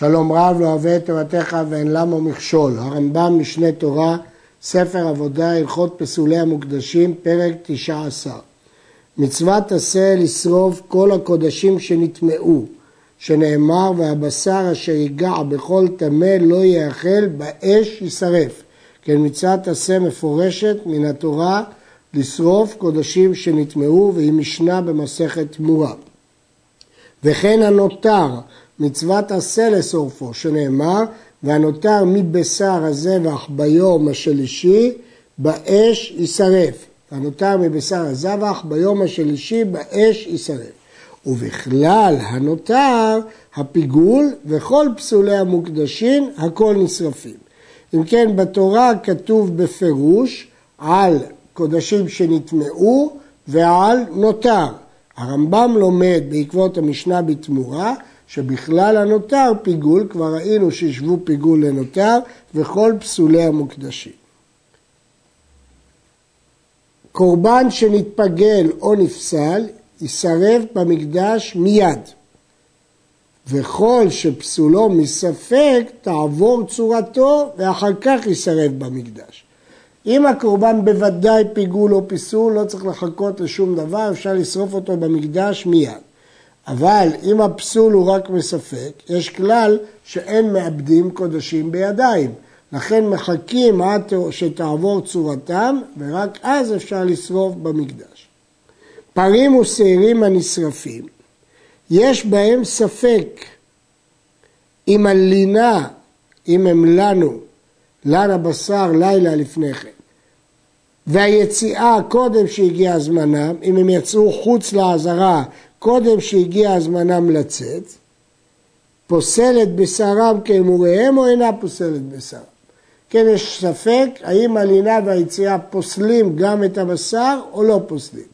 שלום רב לא אוהב את תורתך ואין למה מכשול. הרמב"ם משנה תורה, ספר עבודה, הלכות פסולי המוקדשים, פרק תשע עשר. מצוות עשה לשרוף כל הקודשים שנטמעו, שנאמר והבשר אשר ייגע בכל טמא לא יאכל באש יישרף. כן מצוות עשה מפורשת מן התורה לשרוף קודשים שנטמעו והיא משנה במסכת תמורה. וכן הנותר מצוות עשה לשורפו, שנאמר, והנותר מבשר הזבח ביום השלישי, באש יישרף. הנותר מבשר הזבח ביום השלישי, באש יישרף. ובכלל הנותר, הפיגול וכל פסולי המוקדשים, הכל נשרפים. אם כן, בתורה כתוב בפירוש על קודשים שנטמעו ועל נותר. הרמב"ם לומד בעקבות המשנה בתמורה שבכלל הנותר פיגול, כבר ראינו שהשוו פיגול לנותר, וכל פסולי המוקדשים. קורבן שנתפגל או נפסל, יישרף במקדש מיד. וכל שפסולו מספק, תעבור צורתו, ואחר כך יישרף במקדש. אם הקורבן בוודאי פיגול או פיסול, לא צריך לחכות לשום דבר, אפשר לשרוף אותו במקדש מיד. אבל אם הפסול הוא רק מספק, יש כלל שאין מאבדים קודשים בידיים. לכן מחכים עד שתעבור צורתם, ורק אז אפשר לשרוף במקדש. פרים ושעירים הנשרפים, יש בהם ספק אם הלינה, אם הם לנו, לן הבשר לילה לפני כן, והיציאה קודם שהגיע זמנם, אם הם יצאו חוץ לעזרה קודם שהגיע זמנם לצאת, פוסלת בשרם כאמוריהם או אינה פוסלת בשרם. כן, יש ספק האם הלינה והיציאה פוסלים גם את הבשר או לא פוסלים.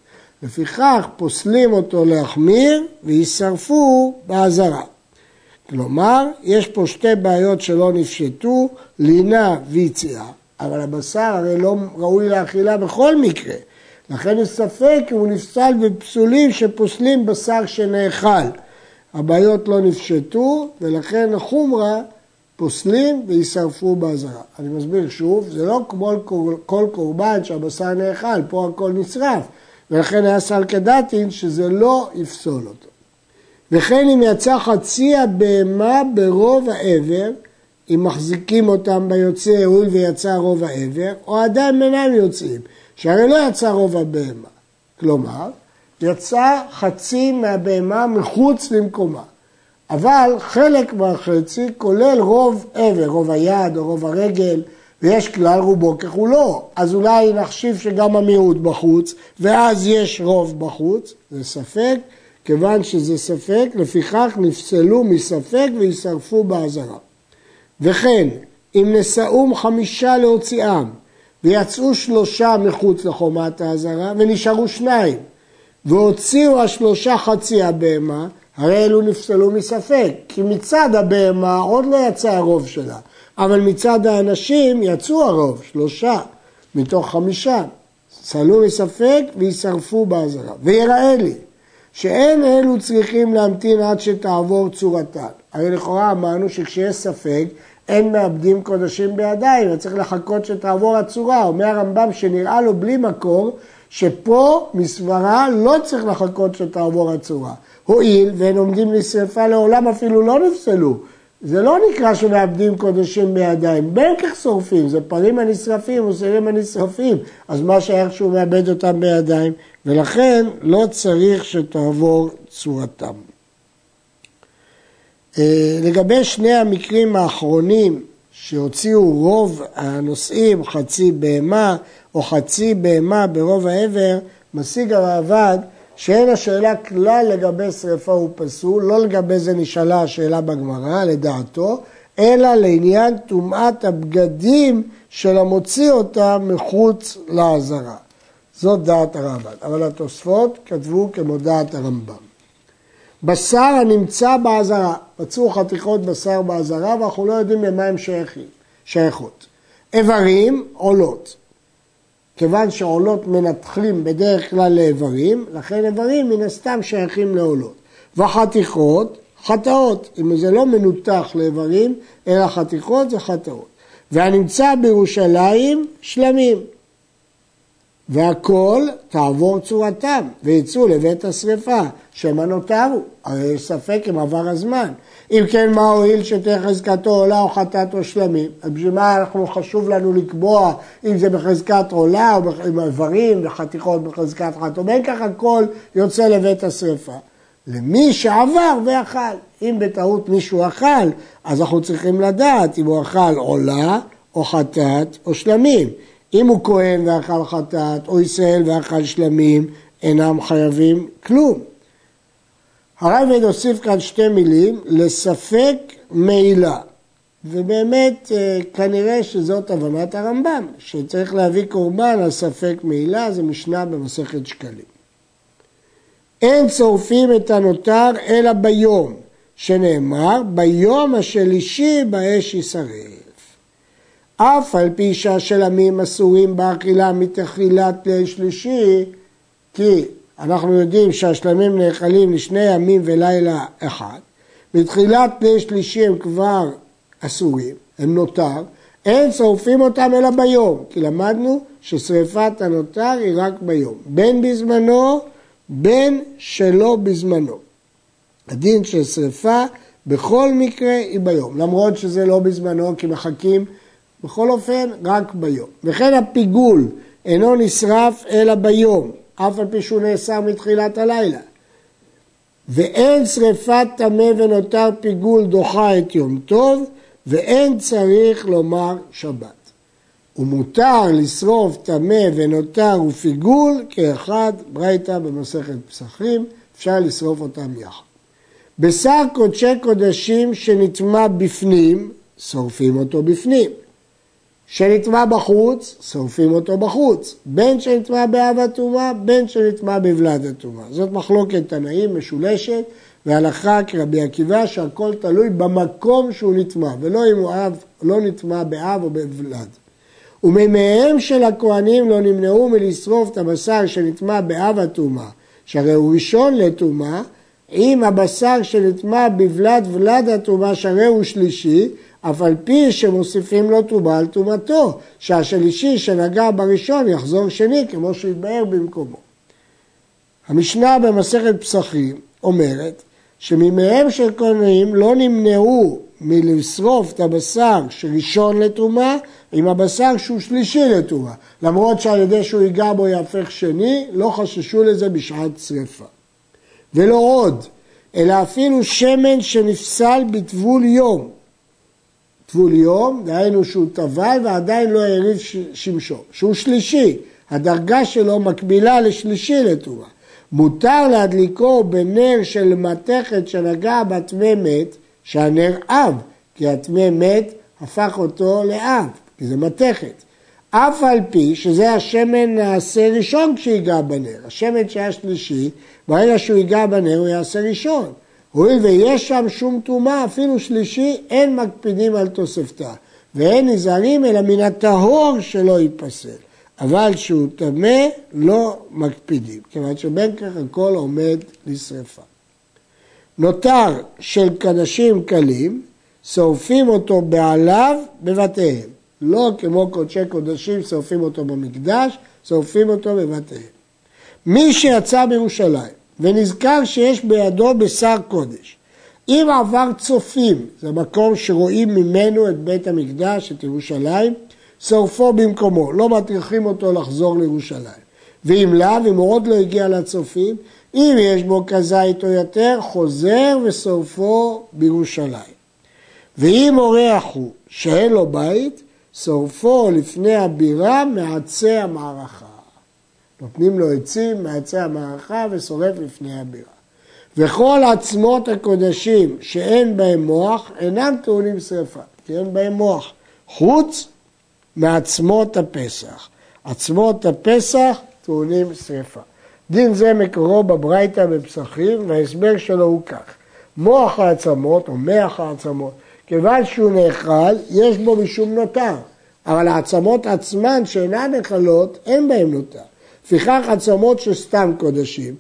לפיכך פוסלים אותו להחמיר וישרפו באזהרה. כלומר, יש פה שתי בעיות שלא נפשטו, לינה ויציאה, אבל הבשר הרי לא ראוי לאכילה בכל מקרה. לכן יש ספק אם הוא נפסל בפסולים שפוסלים בשר שנאכל. הבעיות לא נפשטו ולכן החומרה פוסלים וישרפו באזהרה. אני מסביר שוב, זה לא כמו כל קורבן שהבשר נאכל, פה הכל נשרף. ולכן היה סל קדטין שזה לא יפסול אותו. וכן אם יצא חצי הבהמה ברוב העבר, אם מחזיקים אותם ביוצא הואיל ויצא רוב העבר, או עדיין אינם יוצאים. שהרי לא יצא רוב הבהמה. כלומר, יצא חצי מהבהמה מחוץ למקומה. אבל חלק מהחצי כולל רוב עבר, רוב היד או רוב הרגל, ויש כלל רובו ככולו. אז אולי נחשיב שגם המיעוט בחוץ, ואז יש רוב בחוץ, זה ספק, כיוון שזה ספק, לפיכך נפסלו מספק וישרפו באזהרה. וכן, אם נשאום חמישה להוציאם, ויצאו שלושה מחוץ לחומת האזהרה ונשארו שניים. והוציאו השלושה חצי הבהמה, הרי אלו נפסלו מספק, כי מצד הבהמה עוד לא יצא הרוב שלה, אבל מצד האנשים יצאו הרוב, שלושה מתוך חמישה. סלו מספק וישרפו באזהרה. ויראה לי שאין אלו צריכים להמתין עד שתעבור צורתן. הרי לכאורה אמרנו שכשיש ספק אין מאבדים קודשים בידיים, וצריך לחכות שתעבור הצורה. אומר הרמב"ם שנראה לו בלי מקור, שפה מסברה לא צריך לחכות שתעבור הצורה. הואיל והם עומדים לשרפה לעולם אפילו לא נפסלו. זה לא נקרא שמאבדים קודשים בידיים, בין כך שורפים, זה פרים הנשרפים או סירים הנשרפים, אז מה שייך שהוא מאבד אותם בידיים? ולכן לא צריך שתעבור צורתם. אה, לגבי שני המקרים האחרונים שהוציאו רוב הנושאים, חצי בהמה או חצי בהמה ברוב העבר, משיג הראב"ד שאין השאלה כלל לגבי שרפה ופסול, לא לגבי זה נשאלה השאלה בגמרא, לדעתו, אלא לעניין טומאת הבגדים של המוציא אותם מחוץ לעזרה. זאת דעת הרמב"ם, אבל התוספות כתבו כמו דעת הרמב"ם. בשר הנמצא בעזרה, מצאו חתיכות בשר בעזרה ואנחנו לא יודעים למה שייכים, שייכות. איברים עולות. כיוון שעולות מנתחים בדרך כלל לאיברים, לכן איברים מן הסתם שייכים לעולות. וחתיכות, חטאות. אם זה לא מנותח לאיברים, אלא חתיכות זה חטאות. והנמצא בירושלים, שלמים. והכל תעבור צורתם, ויצאו לבית השרפה, שמא נותרו, הרי יש ספק אם עבר הזמן. אם כן, מה הועיל שתהיה חזקתו עולה או חטאת או שלמים? בשביל מה אנחנו חשוב לנו לקבוע אם זה בחזקת עולה או עם איברים וחתיכות בחזקת חטאת, בין כך הכל יוצא לבית השרפה. למי שעבר ואכל. אם בטעות מישהו אכל, אז אנחנו צריכים לדעת אם הוא אכל עולה או חטאת או שלמים. אם הוא כהן ואכל חטאת, או ישראל ואכל שלמים, אינם חייבים כלום. הרייבד הוסיף כאן שתי מילים, לספק מעילה. ובאמת אה, כנראה שזאת הבנת הרמב"ם, שצריך להביא קורבן על ספק מעילה, זה משנה במסכת שקלים. אין צורפים את הנותר אלא ביום, שנאמר, ביום השלישי באש ישרף. אף על פי שהשלמים אסורים באכילה מתחילת ליל שלישי, כי אנחנו יודעים שהשלמים נאכלים לשני ימים ולילה אחד, מתחילת ליל שלישי הם כבר אסורים, הם נותר, אין שורפים אותם אלא ביום, כי למדנו ששריפת הנותר היא רק ביום, בין בזמנו בין שלא בזמנו. הדין של שריפה בכל מקרה היא ביום, למרות שזה לא בזמנו כי מחכים בכל אופן רק ביום. וכן הפיגול אינו נשרף אלא ביום, אף על פי שהוא נאסר מתחילת הלילה. ואין שריפת טמא ונותר פיגול דוחה את יום טוב, ואין צריך לומר שבת. ומותר לשרוף טמא ונותר ופיגול כאחד, ברייתא במסכת פסחים, אפשר לשרוף אותם יחד. בשר קודשי קודשים שנטמע בפנים, שורפים אותו בפנים. שנטמע בחוץ, שורפים אותו בחוץ. בין שנטמע באב הטומאה, בין שנטמע בבלד הטומאה. זאת מחלוקת תנאים משולשת, והלכה כרבי עקיבא שהכל תלוי במקום שהוא נטמע, ולא אם הוא אב, לא נטמע באב או בבלד. ומימיהם של הכהנים לא נמנעו מלשרוף את הבשר שנטמע באב הטומאה, שהרי הוא ראשון לטומאה, עם הבשר שנטמע בבלד ולד הטומאה, שהרי הוא שלישי, אף על פי שמוסיפים לו טומאה על טומאתו, שהשלישי שנגע בראשון יחזור שני, כמו שהתבהר במקומו. המשנה במסכת פסחים אומרת שמימיהם של כהנים לא נמנעו מלשרוף את הבשר שראשון לטומאה עם הבשר שהוא שלישי לטומאה. למרות שעל ידי שהוא ייגע בו יהפך שני, לא חששו לזה בשעת שרפה. ולא עוד, אלא אפילו שמן שנפסל בטבול יום. טבול יום, דהיינו שהוא טבל ועדיין לא העריב שמשו, שהוא שלישי, הדרגה שלו מקבילה לשלישי לטומאה. מותר להדליקו בנר של מתכת שנגע בטמא מת, שהנר אב, כי הטמא מת הפך אותו לאב, כי זה מתכת. אף על פי שזה השמן נעשה ראשון כשיגע בנר. השמן שהיה שלישי, ברגע שהוא ייגע בנר הוא יעשה ראשון. הואיל ויש שם שום טומאה, אפילו שלישי, אין מקפידים על תוספתה. ואין נזהרים אלא מן הטהור שלא ייפסל. אבל שהוא טמא, לא מקפידים, כיוון שבין כך הכל עומד לשרפה. נותר של קדשים קלים, שורפים אותו בעליו בבתיהם. לא כמו קודשי קודשים שורפים אותו במקדש, שורפים אותו בבתיהם. מי שיצא בירושלים ונזכר שיש בידו בשר קודש, אם עבר צופים, זה מקום שרואים ממנו את בית המקדש, את ירושלים, שורפו במקומו, לא מטריחים אותו לחזור לירושלים. ואם לאו, אם הוא עוד לא הגיע לצופים, אם יש בו כזית או יותר, חוזר ושורפו בירושלים. ואם אורח הוא שאין לו בית, שורפו לפני הבירה מעצי המערכה. נותנים לו עצים מעצי המערכה ושורף לפני הבירה. וכל עצמות הקודשים שאין בהם מוח אינם טעונים שרפה, כי אין בהם מוח, חוץ מעצמות הפסח. עצמות הפסח טעונים שרפה. דין זה מקורו בברייתא בפסחים, וההסבר שלו הוא כך: מוח העצמות, או מח העצמות, כיוון שהוא נאכל, יש בו משום נותר, אבל העצמות עצמן שאינן נאכלות, אין בהן נותר. לפיכך עצמות שסתם קודשים,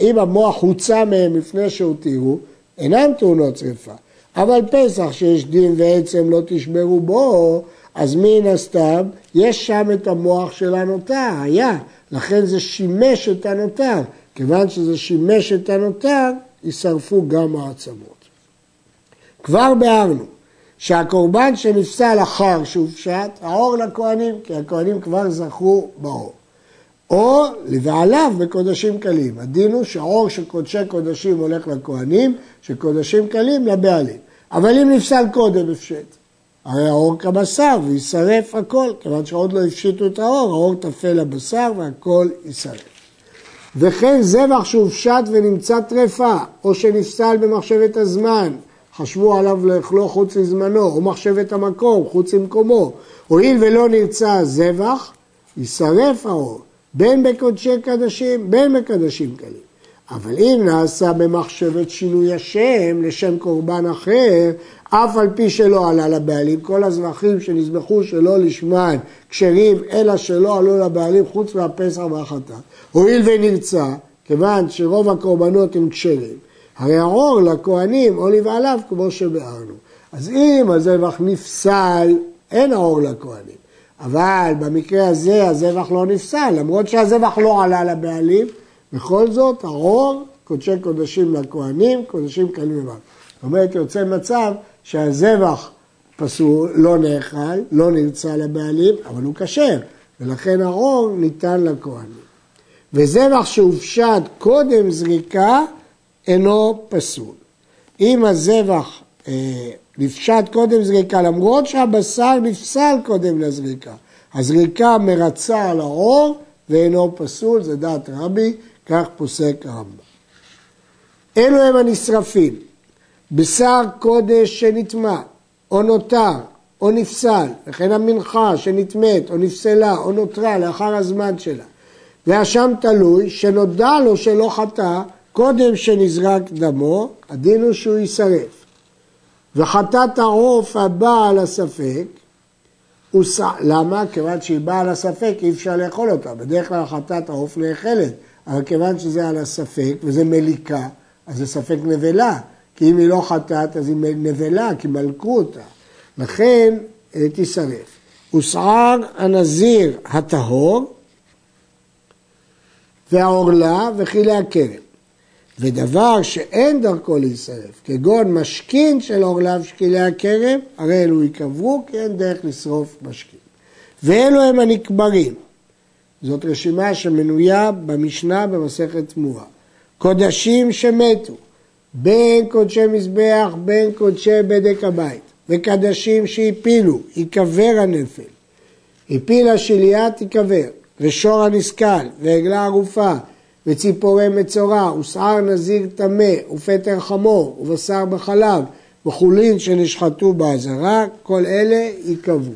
אם המוח הוצא מהם לפני שהותירו, אינן טעונות שרפה. אבל פסח שיש דין ועצם לא תשברו בו, אז מן הסתם יש שם את המוח של הנותר, היה, לכן זה שימש את הנותר. כיוון שזה שימש את הנותר, יישרפו גם העצמות. כבר ביארנו שהקורבן שנפסל אחר שהופשט, האור לכהנים, כי הכהנים כבר זכו באור. או לבעליו בקודשים קלים. הדין הוא שהאור של קודשי קודשים הולך לכהנים, שקודשים קלים לבעלים. אבל אם נפסל קודם הפשט, הרי האור כבשר ויישרף הכל, כיוון שעוד לא הפשיטו את האור, האור טפל לבשר והכל יישרף. וכן זבח שהופשט ונמצא טרפה, או שנפסל במחשבת הזמן, חשבו עליו לאכלו חוץ לזמנו, או מחשבת המקום, חוץ למקומו. הואיל ולא נרצה זבח, יישרף האור, בין בקודשי קדשים, בין בקדשים קלים. אבל אם נעשה במחשבת שינוי השם לשם קורבן אחר, אף על פי שלא עלה לבעלים, כל הזבחים שנזבחו שלא לשמן כשרים, אלא שלא עלו לבעלים חוץ מהפסח והחטאת. הואיל ונרצה, כיוון שרוב הקורבנות הם כשרים, הרי האור לכהנים או לבעליו כמו שביארנו. אז אם הזבח נפסל, אין האור לכהנים. אבל במקרה הזה הזבח לא נפסל, למרות שהזבח לא עלה לבעלים, בכל זאת האור קודשי קודשים לכהנים, קודשים קלים לבעל. זאת אומרת, יוצא מצב שהזבח פסול, לא נאכל, לא נרצה לבעלים, אבל הוא כשר, ולכן האור ניתן לכהנים. וזבח שהופשט קודם זריקה, אינו פסול. אם הזבח אה, נפשט קודם זריקה, למרות שהבשר נפסל קודם לזריקה, הזריקה מרצה על האור ואינו פסול, זה דעת רבי, כך פוסק הרמב"ם. אלו הם הנשרפים, בשר קודש שנטמע, או נותר, או נפסל, וכן המנחה שנטמאת, או נפסלה, או נותרה לאחר הזמן שלה, והשם תלוי, שנודע לו שלא חטא, קודם שנזרק דמו, הדין הוא שהוא יישרף. וחטאת העוף הבא על הספק, ס... למה? כיוון שהיא באה על הספק אי אפשר לאכול אותה. בדרך כלל חטאת העוף נאכלת, אבל כיוון שזה על הספק וזה מליקה, אז זה ספק נבלה. כי אם היא לא חטאת אז היא נבלה, כי מלקו אותה. לכן אה, תישרף. הוסער הנזיר הטהור והעורלה וכלי הכרם. ודבר שאין דרכו להישרף, כגון משכין של עורליו שקילי הכרם, הרי אלו ייקברו כי אין דרך לשרוף משכין. ואלו הם הנקברים. זאת רשימה שמנויה במשנה במסכת תמורה. קודשים שמתו, בין קודשי מזבח, בין קודשי בדק הבית, וקדשים שהפילו, ייקבר הנפל. הפילה שלייה תיקבר, ושור הנסכל, ועגלה ערופה, וציפורי מצורע, ושער נזיר טמא, ופטר חמור, ובשר בחלב, וחולין שנשחטו באזהרה, כל אלה ייקברו.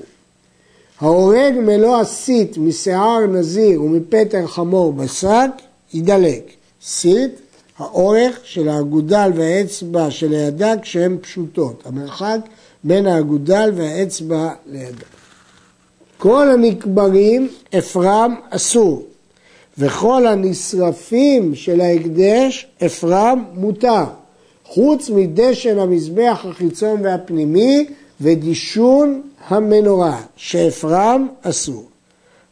ההורג מלוא הסית משיער נזיר ומפטר חמור בשק, ידלק. סית, האורך של האגודל והאצבע של הידה כשהן פשוטות, המרחק בין האגודל והאצבע לידה. כל הנקברים אפרם אסור, וכל הנשרפים של ההקדש אפרם מותר, חוץ מדשן המזבח החיצון והפנימי ודישון המנורה, שאפרם אסור.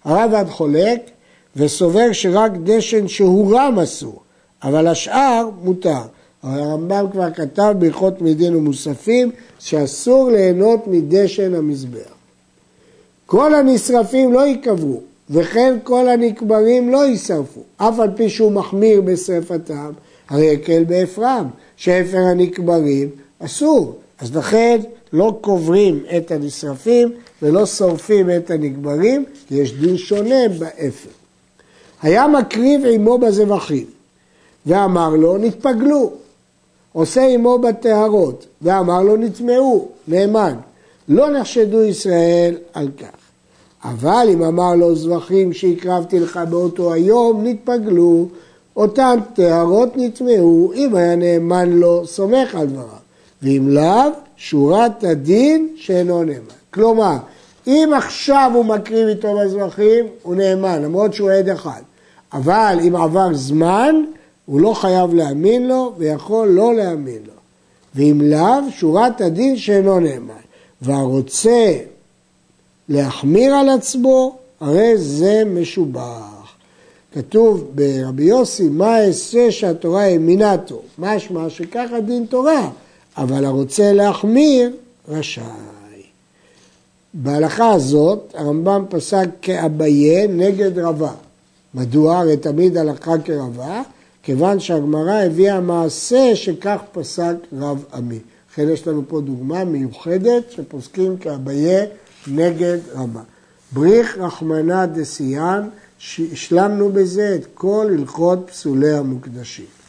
הרב חולק וסובר שרק דשן שהורם אסור, אבל השאר מותר. הרמב"ם כבר כתב בהלכות מדין ומוספים שאסור ליהנות מדשן המזבח. כל הנשרפים לא ייקברו, וכן כל הנקברים לא יישרפו, אף על פי שהוא מחמיר בשרפתם, הרי יקל באפרם, שאפר הנקברים אסור. אז לכן לא קוברים את הנשרפים ולא שורפים את הנקברים, כי יש דין שונה באפר. היה מקריב עמו בזבחים, ואמר לו, נתפגלו. עושה עמו בטהרות, ואמר לו, נטמעו, נאמן. לא נחשדו ישראל על כך. אבל אם אמר לו זבחים שהקרבתי לך באותו היום, נתפגלו, אותן טהרות נטמעו, אם היה נאמן לו, סומך על דבריו. ואם לאו, שורת הדין שאינו נאמן. כלומר, אם עכשיו הוא מקריב איתו בזבחים, הוא נאמן, למרות שהוא עד אחד. אבל אם עבר זמן, הוא לא חייב להאמין לו ויכול לא להאמין לו. ואם לאו, שורת הדין שאינו נאמן. והרוצה להחמיר על עצמו, הרי זה משובח. כתוב ברבי יוסי, מה אעשה שהתורה האמינה טוב? משמע שככה דין תורה, אבל הרוצה להחמיר, רשאי. בהלכה הזאת הרמב"ם פסק כאביה נגד רבה. מדוע? הרי תמיד הלכה כרבה, כיוון שהגמרא הביאה מעשה שכך פסק רב עמי. לכן יש לנו פה דוגמה מיוחדת שפוסקים כאביה נגד רבה. בריך רחמנא דסיאן, השלמנו בזה את כל הלכות פסולי המוקדשים.